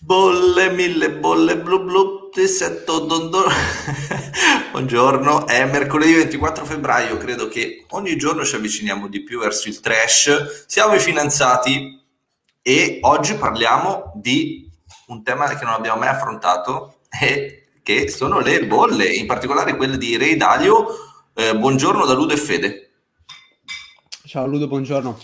Bolle, mille bolle blu blu, ti sento dondor. Buongiorno, è mercoledì 24 febbraio, credo che ogni giorno ci avviciniamo di più verso il trash. Siamo i finanziati e oggi parliamo di un tema che non abbiamo mai affrontato e che sono le bolle, in particolare quelle di Ray Dalio. Eh, buongiorno da Ludo e Fede. Ciao Ludo, buongiorno.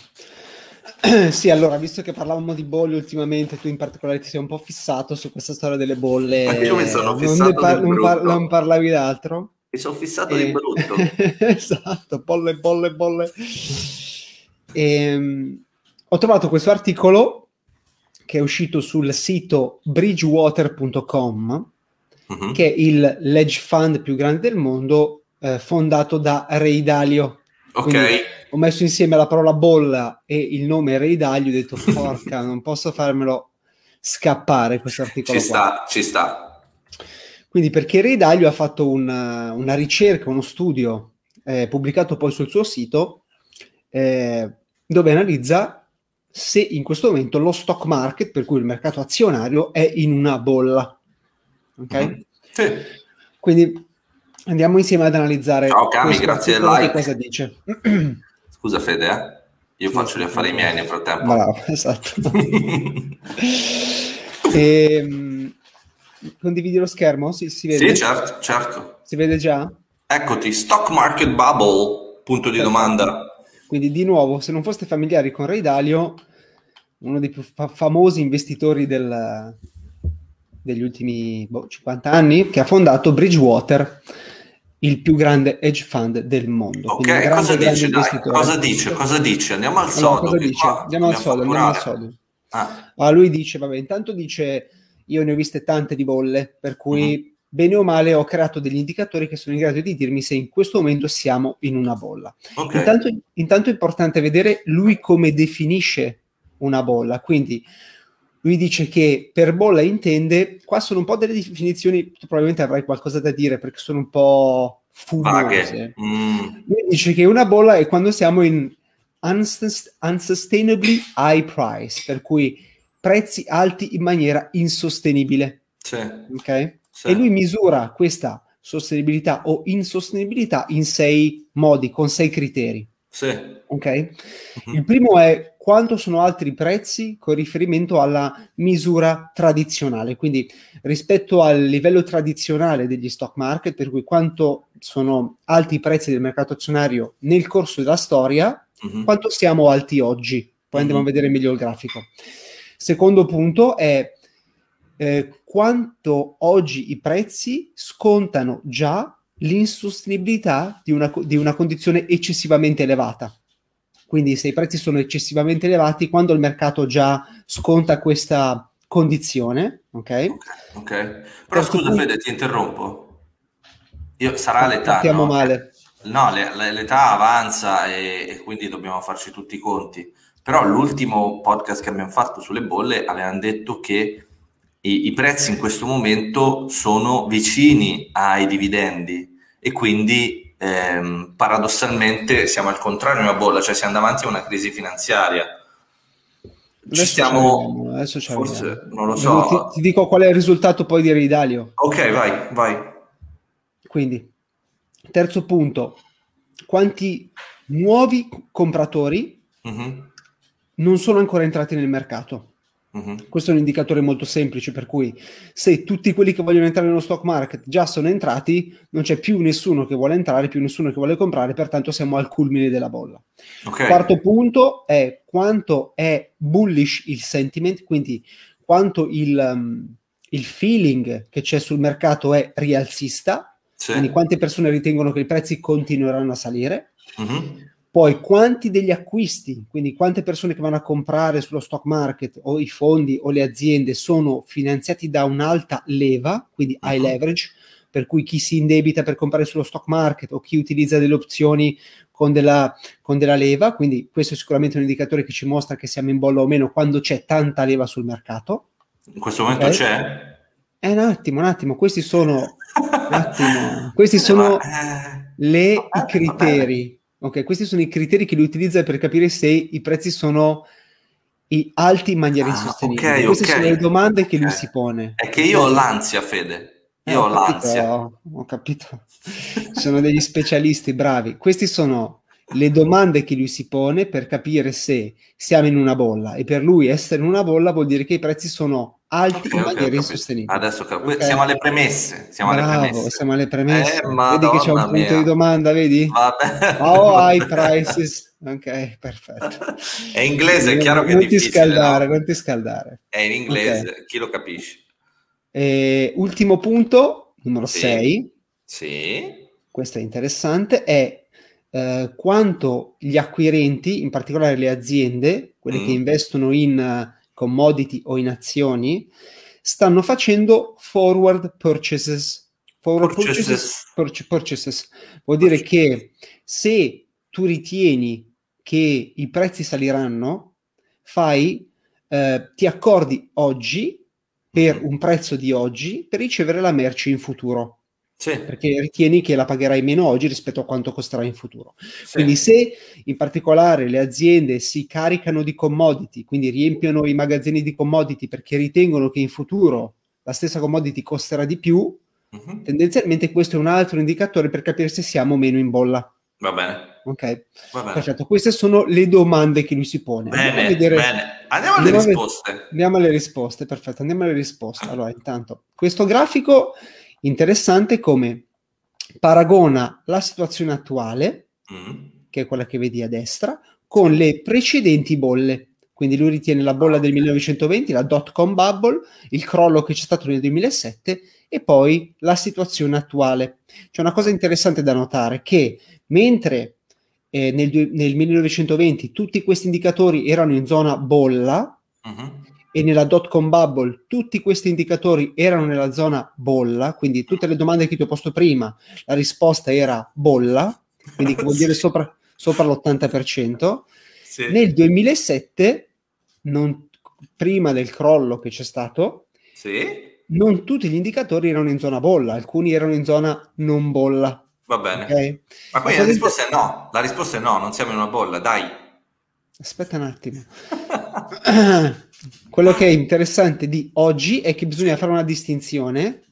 sì, allora, visto che parlavamo di bolle ultimamente, tu in particolare ti sei un po' fissato su questa storia delle bolle. Ma io mi sono fissato non, par- non, par- non parlavi d'altro? Mi sono fissato e... di brutto. esatto, bolle, bolle, bolle. E, ehm, ho trovato questo articolo che è uscito sul sito bridgewater.com, uh-huh. che è il ledge fund più grande del mondo, eh, fondato da Ray Dalio. Ok. Quindi, ho messo insieme la parola bolla e il nome Ray Dalio, ho detto porca, non posso farmelo scappare questo articolo. Ci sta, ci sta. Quindi perché Ray Dalio ha fatto una, una ricerca, uno studio eh, pubblicato poi sul suo sito eh, dove analizza se in questo momento lo stock market, per cui il mercato azionario, è in una bolla. Ok? Mm-hmm. Sì. Quindi andiamo insieme ad analizzare Ciao Cami, grazie like. cosa dice. Scusa Fede, eh? io faccio gli affari miei nel frattempo. Bravo, esatto. e, ehm, condividi lo schermo? Si, si vede? Sì, certo, certo. Si vede già? Eccoti, stock market bubble, punto di Perfetto. domanda. Quindi di nuovo, se non foste familiari con Ray Dalio, uno dei più fa- famosi investitori del, degli ultimi boh, 50 anni, che ha fondato Bridgewater, il più grande hedge fund del mondo. Ok, grande, cosa, dice, dai, cosa dice? Cosa dice? Andiamo al sodo. Allora, dice? Andiamo al sodo, andiamo al sodo. Ah. ah. lui dice, vabbè, intanto dice, io ne ho viste tante di bolle, per cui mm-hmm. bene o male ho creato degli indicatori che sono in grado di dirmi se in questo momento siamo in una bolla. Okay. Intanto, intanto è importante vedere lui come definisce una bolla, quindi lui dice che per bolla intende, qua sono un po' delle definizioni, tu probabilmente avrai qualcosa da dire perché sono un po' fumose. Mm. Lui dice che una bolla è quando siamo in unsus- unsustainably high price, per cui prezzi alti in maniera insostenibile. Sì. Ok? Sì. E lui misura questa sostenibilità o insostenibilità in sei modi, con sei criteri. Sì. Ok? Uh-huh. Il primo è quanto sono alti i prezzi con riferimento alla misura tradizionale, quindi rispetto al livello tradizionale degli stock market, per cui quanto sono alti i prezzi del mercato azionario nel corso della storia, uh-huh. quanto siamo alti oggi. Poi uh-huh. andiamo a vedere meglio il grafico. Secondo punto è eh, quanto oggi i prezzi scontano già l'insostenibilità di una, di una condizione eccessivamente elevata. Quindi se i prezzi sono eccessivamente elevati, quando il mercato già sconta questa condizione, ok? Ok, okay. però scusa punto... Fede, ti interrompo. Io, sarà l'età, no? male. No, l'età avanza e, e, quindi dobbiamo farci tutti i conti. Però l'ultimo podcast che abbiamo fatto sulle bolle avevano detto che i, i prezzi in questo momento sono vicini ai dividendi e quindi ehm, paradossalmente siamo al contrario di una bolla, cioè siamo davanti a una crisi finanziaria. Ci stiamo, adesso forse, non lo so. Ti, ti, dico qual è il risultato poi di Ridalio. Ok, vai, vai. Quindi, terzo punto, quanti nuovi compratori uh-huh. non sono ancora entrati nel mercato? Uh-huh. Questo è un indicatore molto semplice, per cui se tutti quelli che vogliono entrare nello stock market già sono entrati, non c'è più nessuno che vuole entrare, più nessuno che vuole comprare, pertanto siamo al culmine della bolla. Okay. Quarto punto è quanto è bullish il sentiment, quindi quanto il, um, il feeling che c'è sul mercato è rialzista, sì. quindi quante persone ritengono che i prezzi continueranno a salire. Uh-huh poi quanti degli acquisti, quindi quante persone che vanno a comprare sullo stock market o i fondi o le aziende sono finanziati da un'alta leva, quindi high uh-huh. leverage, per cui chi si indebita per comprare sullo stock market o chi utilizza delle opzioni con della, con della leva, quindi questo è sicuramente un indicatore che ci mostra che siamo in bolla o meno quando c'è tanta leva sul mercato. In questo momento okay. c'è? Eh, un attimo, un attimo, questi sono, attimo, questi sono eh, le, i criteri Ok, questi sono i criteri che lui utilizza per capire se i prezzi sono alti in maniera Ah, insostenibile. ok, Queste ok, sono le domande che lui ok. si pone. È che io ho l'ansia, Fede. Eh, Io ho ho l'ansia. capito, ho capito. Sono degli specialisti bravi. Queste sono le domande che lui si pone per capire se siamo in una bolla e per lui essere in una bolla vuol dire che i prezzi sono alti Ok, in maniera capito. insostenibile. Adesso cap- Ok. siamo alle premesse. Siamo alle Bravo, premesse. siamo alle premesse. Eh, vedi che c'è un punto mia. di domanda, vedi? Vabbè. Oh, high prices. Ok, perfetto. È inglese, è Non- chiaro che è non ti difficile. scaldare, no? non ti scaldare. È in inglese, chi lo capisce? E ultimo punto, numero Sì. 6. Sì. questo è interessante, è eh, quanto gli acquirenti, in particolare le aziende, quelle Mm. che investono in eh, commodity o in azioni, stanno facendo forward purchases. Forward Purchases. purchases, purch- purchases. vuol dire che se tu ritieni che i prezzi saliranno, fai, eh, ti accordi oggi per Mm. un prezzo di oggi per ricevere la merce in futuro Sì. perché ritieni che la pagherai meno oggi rispetto a quanto costerà in futuro. sì. Quindi se in particolare le aziende si caricano di commodity, quindi riempiono i magazzini di commodity perché ritengono che in futuro la stessa commodity costerà di più, Mhm. tendenzialmente questo è un altro indicatore per capire se siamo meno in bolla. Va bene. Ok, Va bene. perfetto. Queste sono le domande che lui si pone. Andiamo a Bene, vedere- bene. Andiamo alle andiamo risposte. Andiamo alle risposte, perfetto, andiamo alle risposte. Allora, intanto, questo grafico interessante come paragona la situazione attuale, Mm. che è quella che vedi a destra, con le precedenti bolle. Quindi lui ritiene la bolla del 1920, la dot com bubble, il crollo che c'è stato nel 2007 e poi la situazione attuale. C'è una cosa interessante da notare che mentre eh, nel, nel 1920 tutti questi indicatori erano in zona bolla, Mhm. E nella dot com bubble tutti questi indicatori erano nella zona bolla, quindi tutte le domande che ti ho posto prima, la risposta era bolla, quindi che vuol dire Sì. sopra, sopra l'80%. Sì. Nel 2007, non- prima del crollo che c'è stato, Sì. non tutti gli indicatori erano in zona bolla, alcuni erano in zona non bolla. Va bene. ok? Ma quindi La risposta è no. La risposta è no, non siamo in una bolla, dai. Aspetta un attimo. Quello che è interessante di oggi è che bisogna fare una distinzione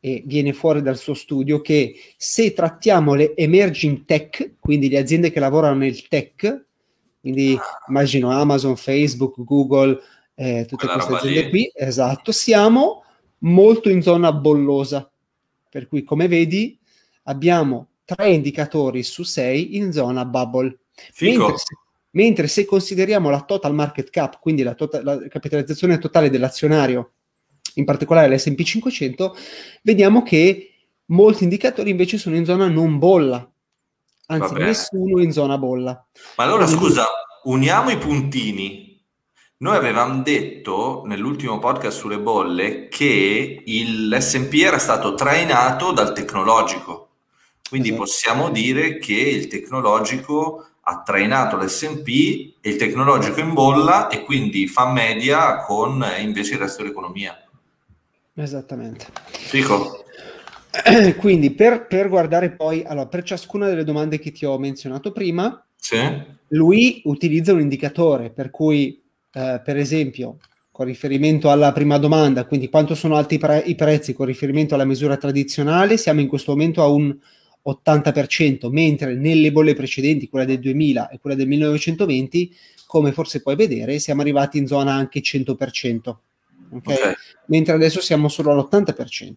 e viene fuori dal suo studio che se trattiamo le emerging tech, quindi le aziende che lavorano nel tech, quindi immagino Amazon, Facebook, Google, eh, tutte Quella queste aziende lì. qui, esatto, siamo molto in zona bollosa. Per cui, come vedi, abbiamo tre indicatori su sei in zona bubble. Figo. Mentre se, mentre se consideriamo la total market cap, quindi la, tota- la capitalizzazione totale dell'azionario, in particolare l'S&P 500, vediamo che molti indicatori invece sono in zona non bolla, anzi nessuno in zona bolla. Ma allora Quindi- scusa, uniamo i puntini. Noi avevamo detto nell'ultimo podcast sulle bolle che l'S&P era stato trainato dal tecnologico. Quindi Esatto. possiamo dire che il tecnologico ha trainato l'S&P e il tecnologico in bolla e quindi fa media con eh, invece il resto dell'economia. Esattamente. Fico? Quindi per, per guardare poi, allora, per ciascuna delle domande che ti ho menzionato prima, Sì? lui utilizza un indicatore per cui, eh, per esempio, con riferimento alla prima domanda, quindi quanto sono alti i, pre- i prezzi con riferimento alla misura tradizionale, siamo in questo momento a un 80%, mentre nelle bolle precedenti, quella del 2000 e quella del 1920, come forse puoi vedere, siamo arrivati in zona anche 100%. ok? Ok. mentre adesso siamo solo all'80%.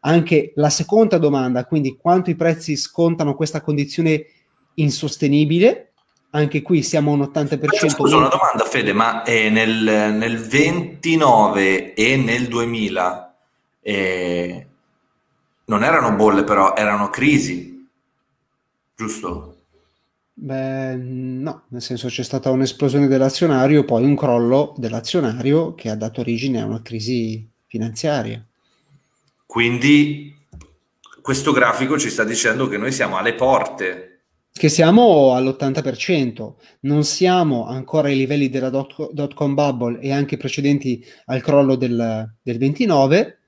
Anche la seconda domanda, quindi quanto i prezzi scontano questa condizione insostenibile, anche qui siamo a un 80%. Scusa, una domanda Fede, ma eh, nel, nel 29 e nel 2000 eh, non erano bolle però, erano crisi, giusto? Beh, no, nel senso c'è stata un'esplosione dell'azionario, poi un crollo dell'azionario che ha dato origine a una crisi finanziaria. Quindi questo grafico ci sta dicendo che noi siamo alle porte. Che siamo all'80%, non siamo ancora ai livelli della dot, dot com bubble e anche precedenti al crollo del, del 29,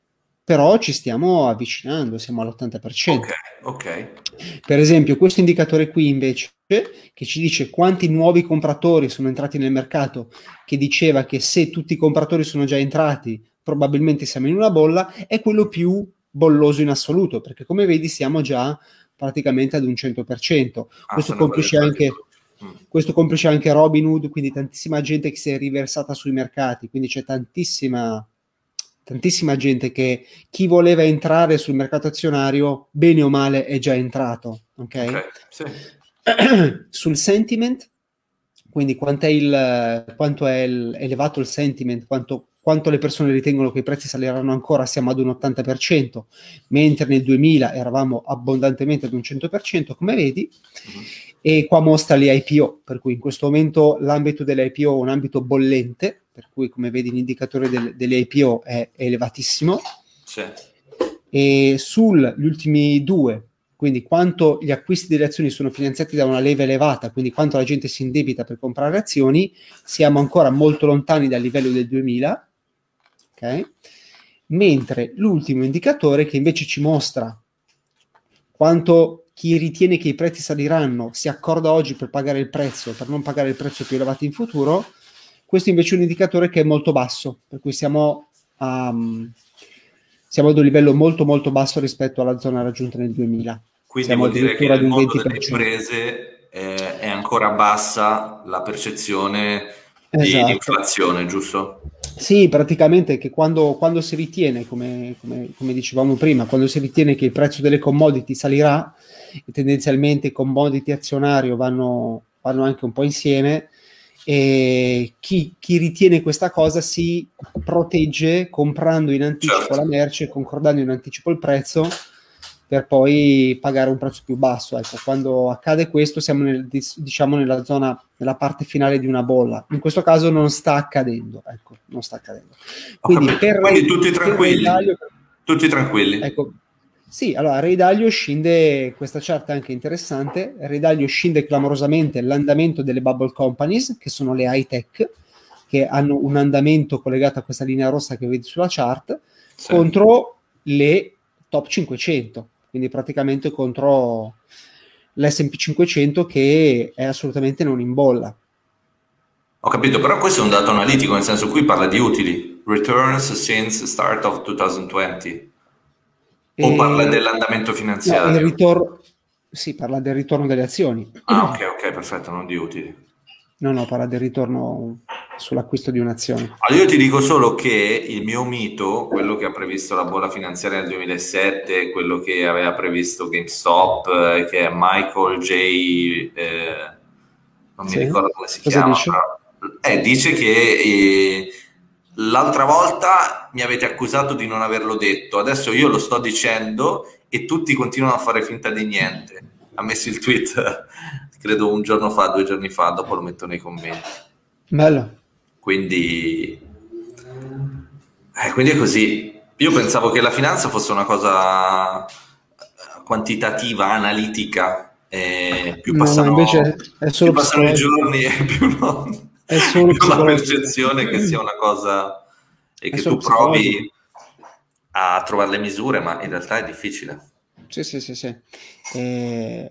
però ci stiamo avvicinando, siamo all'80%. Ok, ok. Per esempio, questo indicatore qui invece, che ci dice quanti nuovi compratori sono entrati nel mercato, che diceva che se tutti i compratori sono già entrati, probabilmente siamo in una bolla, è quello più bolloso in assoluto, perché come vedi siamo già praticamente ad un 100%. Ah, questo, complice anche, mm. questo complice anche Robinhood, quindi tantissima gente che si è riversata sui mercati, quindi c'è tantissima, tantissima gente che chi voleva entrare sul mercato azionario, bene o male, è già entrato. Okay? okay sì. Sul sentiment, quindi quanto è, il, quanto è il, elevato il sentiment, quanto quanto le persone ritengono che i prezzi saliranno ancora, siamo ad un 80%, mentre nel 2000 eravamo abbondantemente ad un 100%, come vedi, mm-hmm. E qua mostra le IPO, per cui in questo momento l'ambito delle IPO è un ambito bollente, per cui come vedi l'indicatore del, delle IPO è, elevatissimo. Sì. E sugli ultimi due, quindi quanto gli acquisti delle azioni sono finanziati da una leva elevata, quindi quanto la gente si indebita per comprare azioni, siamo ancora molto lontani dal livello del 2000 ok? Mentre l'ultimo indicatore che invece ci mostra quanto chi ritiene che i prezzi saliranno si accorda oggi per pagare il prezzo, per non pagare il prezzo più elevato in futuro, questo invece è un indicatore che è molto basso, per cui siamo, um, siamo ad un livello molto molto basso rispetto alla zona raggiunta nel 2000. Quindi siamo vuol dire che nel mondo 20%. delle imprese eh, è ancora bassa la percezione esatto. di inflazione, giusto? Sì, praticamente che quando, quando si ritiene, come, come, come, dicevamo prima, quando si ritiene che il prezzo delle commodity salirà, e tendenzialmente i commodity azionario vanno, vanno anche un po' insieme, e chi, chi, ritiene questa cosa si protegge comprando in anticipo certo. la merce, concordando in anticipo il prezzo per poi pagare un prezzo più basso. Ecco, quando accade questo siamo nel, diciamo nella zona, nella parte finale di una bolla. In questo caso non sta accadendo, ecco, non sta accadendo. Quindi, per, Quindi tutti tranquilli. Dalio, tutti tranquilli. Ecco, sì, allora Ray Dalio scende, questa chart è anche interessante, Ray Dalio scende clamorosamente l'andamento delle bubble companies, che sono le high tech, che hanno un andamento collegato a questa linea rossa che vedi sulla chart, sì. contro le top 500 quindi praticamente contro l'S&P 500 che è assolutamente non in bolla. Ho capito, però questo è un dato analitico, nel senso qui parla di utili, returns since start of 2020, e... o parla dell'andamento finanziario? No, ritor- sì, parla del ritorno delle azioni. Ah, ok, ok, perfetto, non di utili. No, no, parla del ritorno sull'acquisto di un'azione. Allora io ti dico solo che il mio mito, quello che ha previsto la bolla finanziaria nel 2007, quello che aveva previsto GameStop, eh, che è Michael J. Eh, non sì. mi ricordo come si Cosa chiama, dice? Però, eh, dice che eh, l'altra volta mi avete accusato di non averlo detto, adesso io lo sto dicendo e tutti continuano a fare finta di niente. Ha messo il tweet, credo un giorno fa, due giorni fa, dopo lo metto nei commenti. Bello. Quindi, eh, quindi è così. Io pensavo che la finanza fosse una cosa quantitativa, analitica, e più passano, no, più passano i giorni e più, non, è solo più la percezione che sia una cosa e che tu provi a trovare le misure, ma in realtà è difficile. Sì, sì, sì, sì. Eh,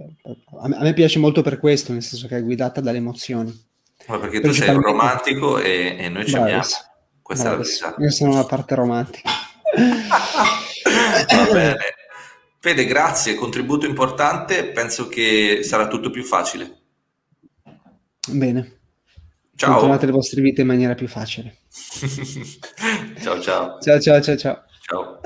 a me piace molto per questo, nel senso che è guidata dalle emozioni. Ma perché tu sei un romantico e, e noi ci amiamo. Questa Bravis. è la verità. Io sono la parte romantica. Va bene. Fede, grazie, contributo importante. Penso che sarà tutto più facile. Bene. Ciao. Continuate le vostre vite in maniera più facile. ciao ciao. Ciao ciao ciao ciao. Ciao.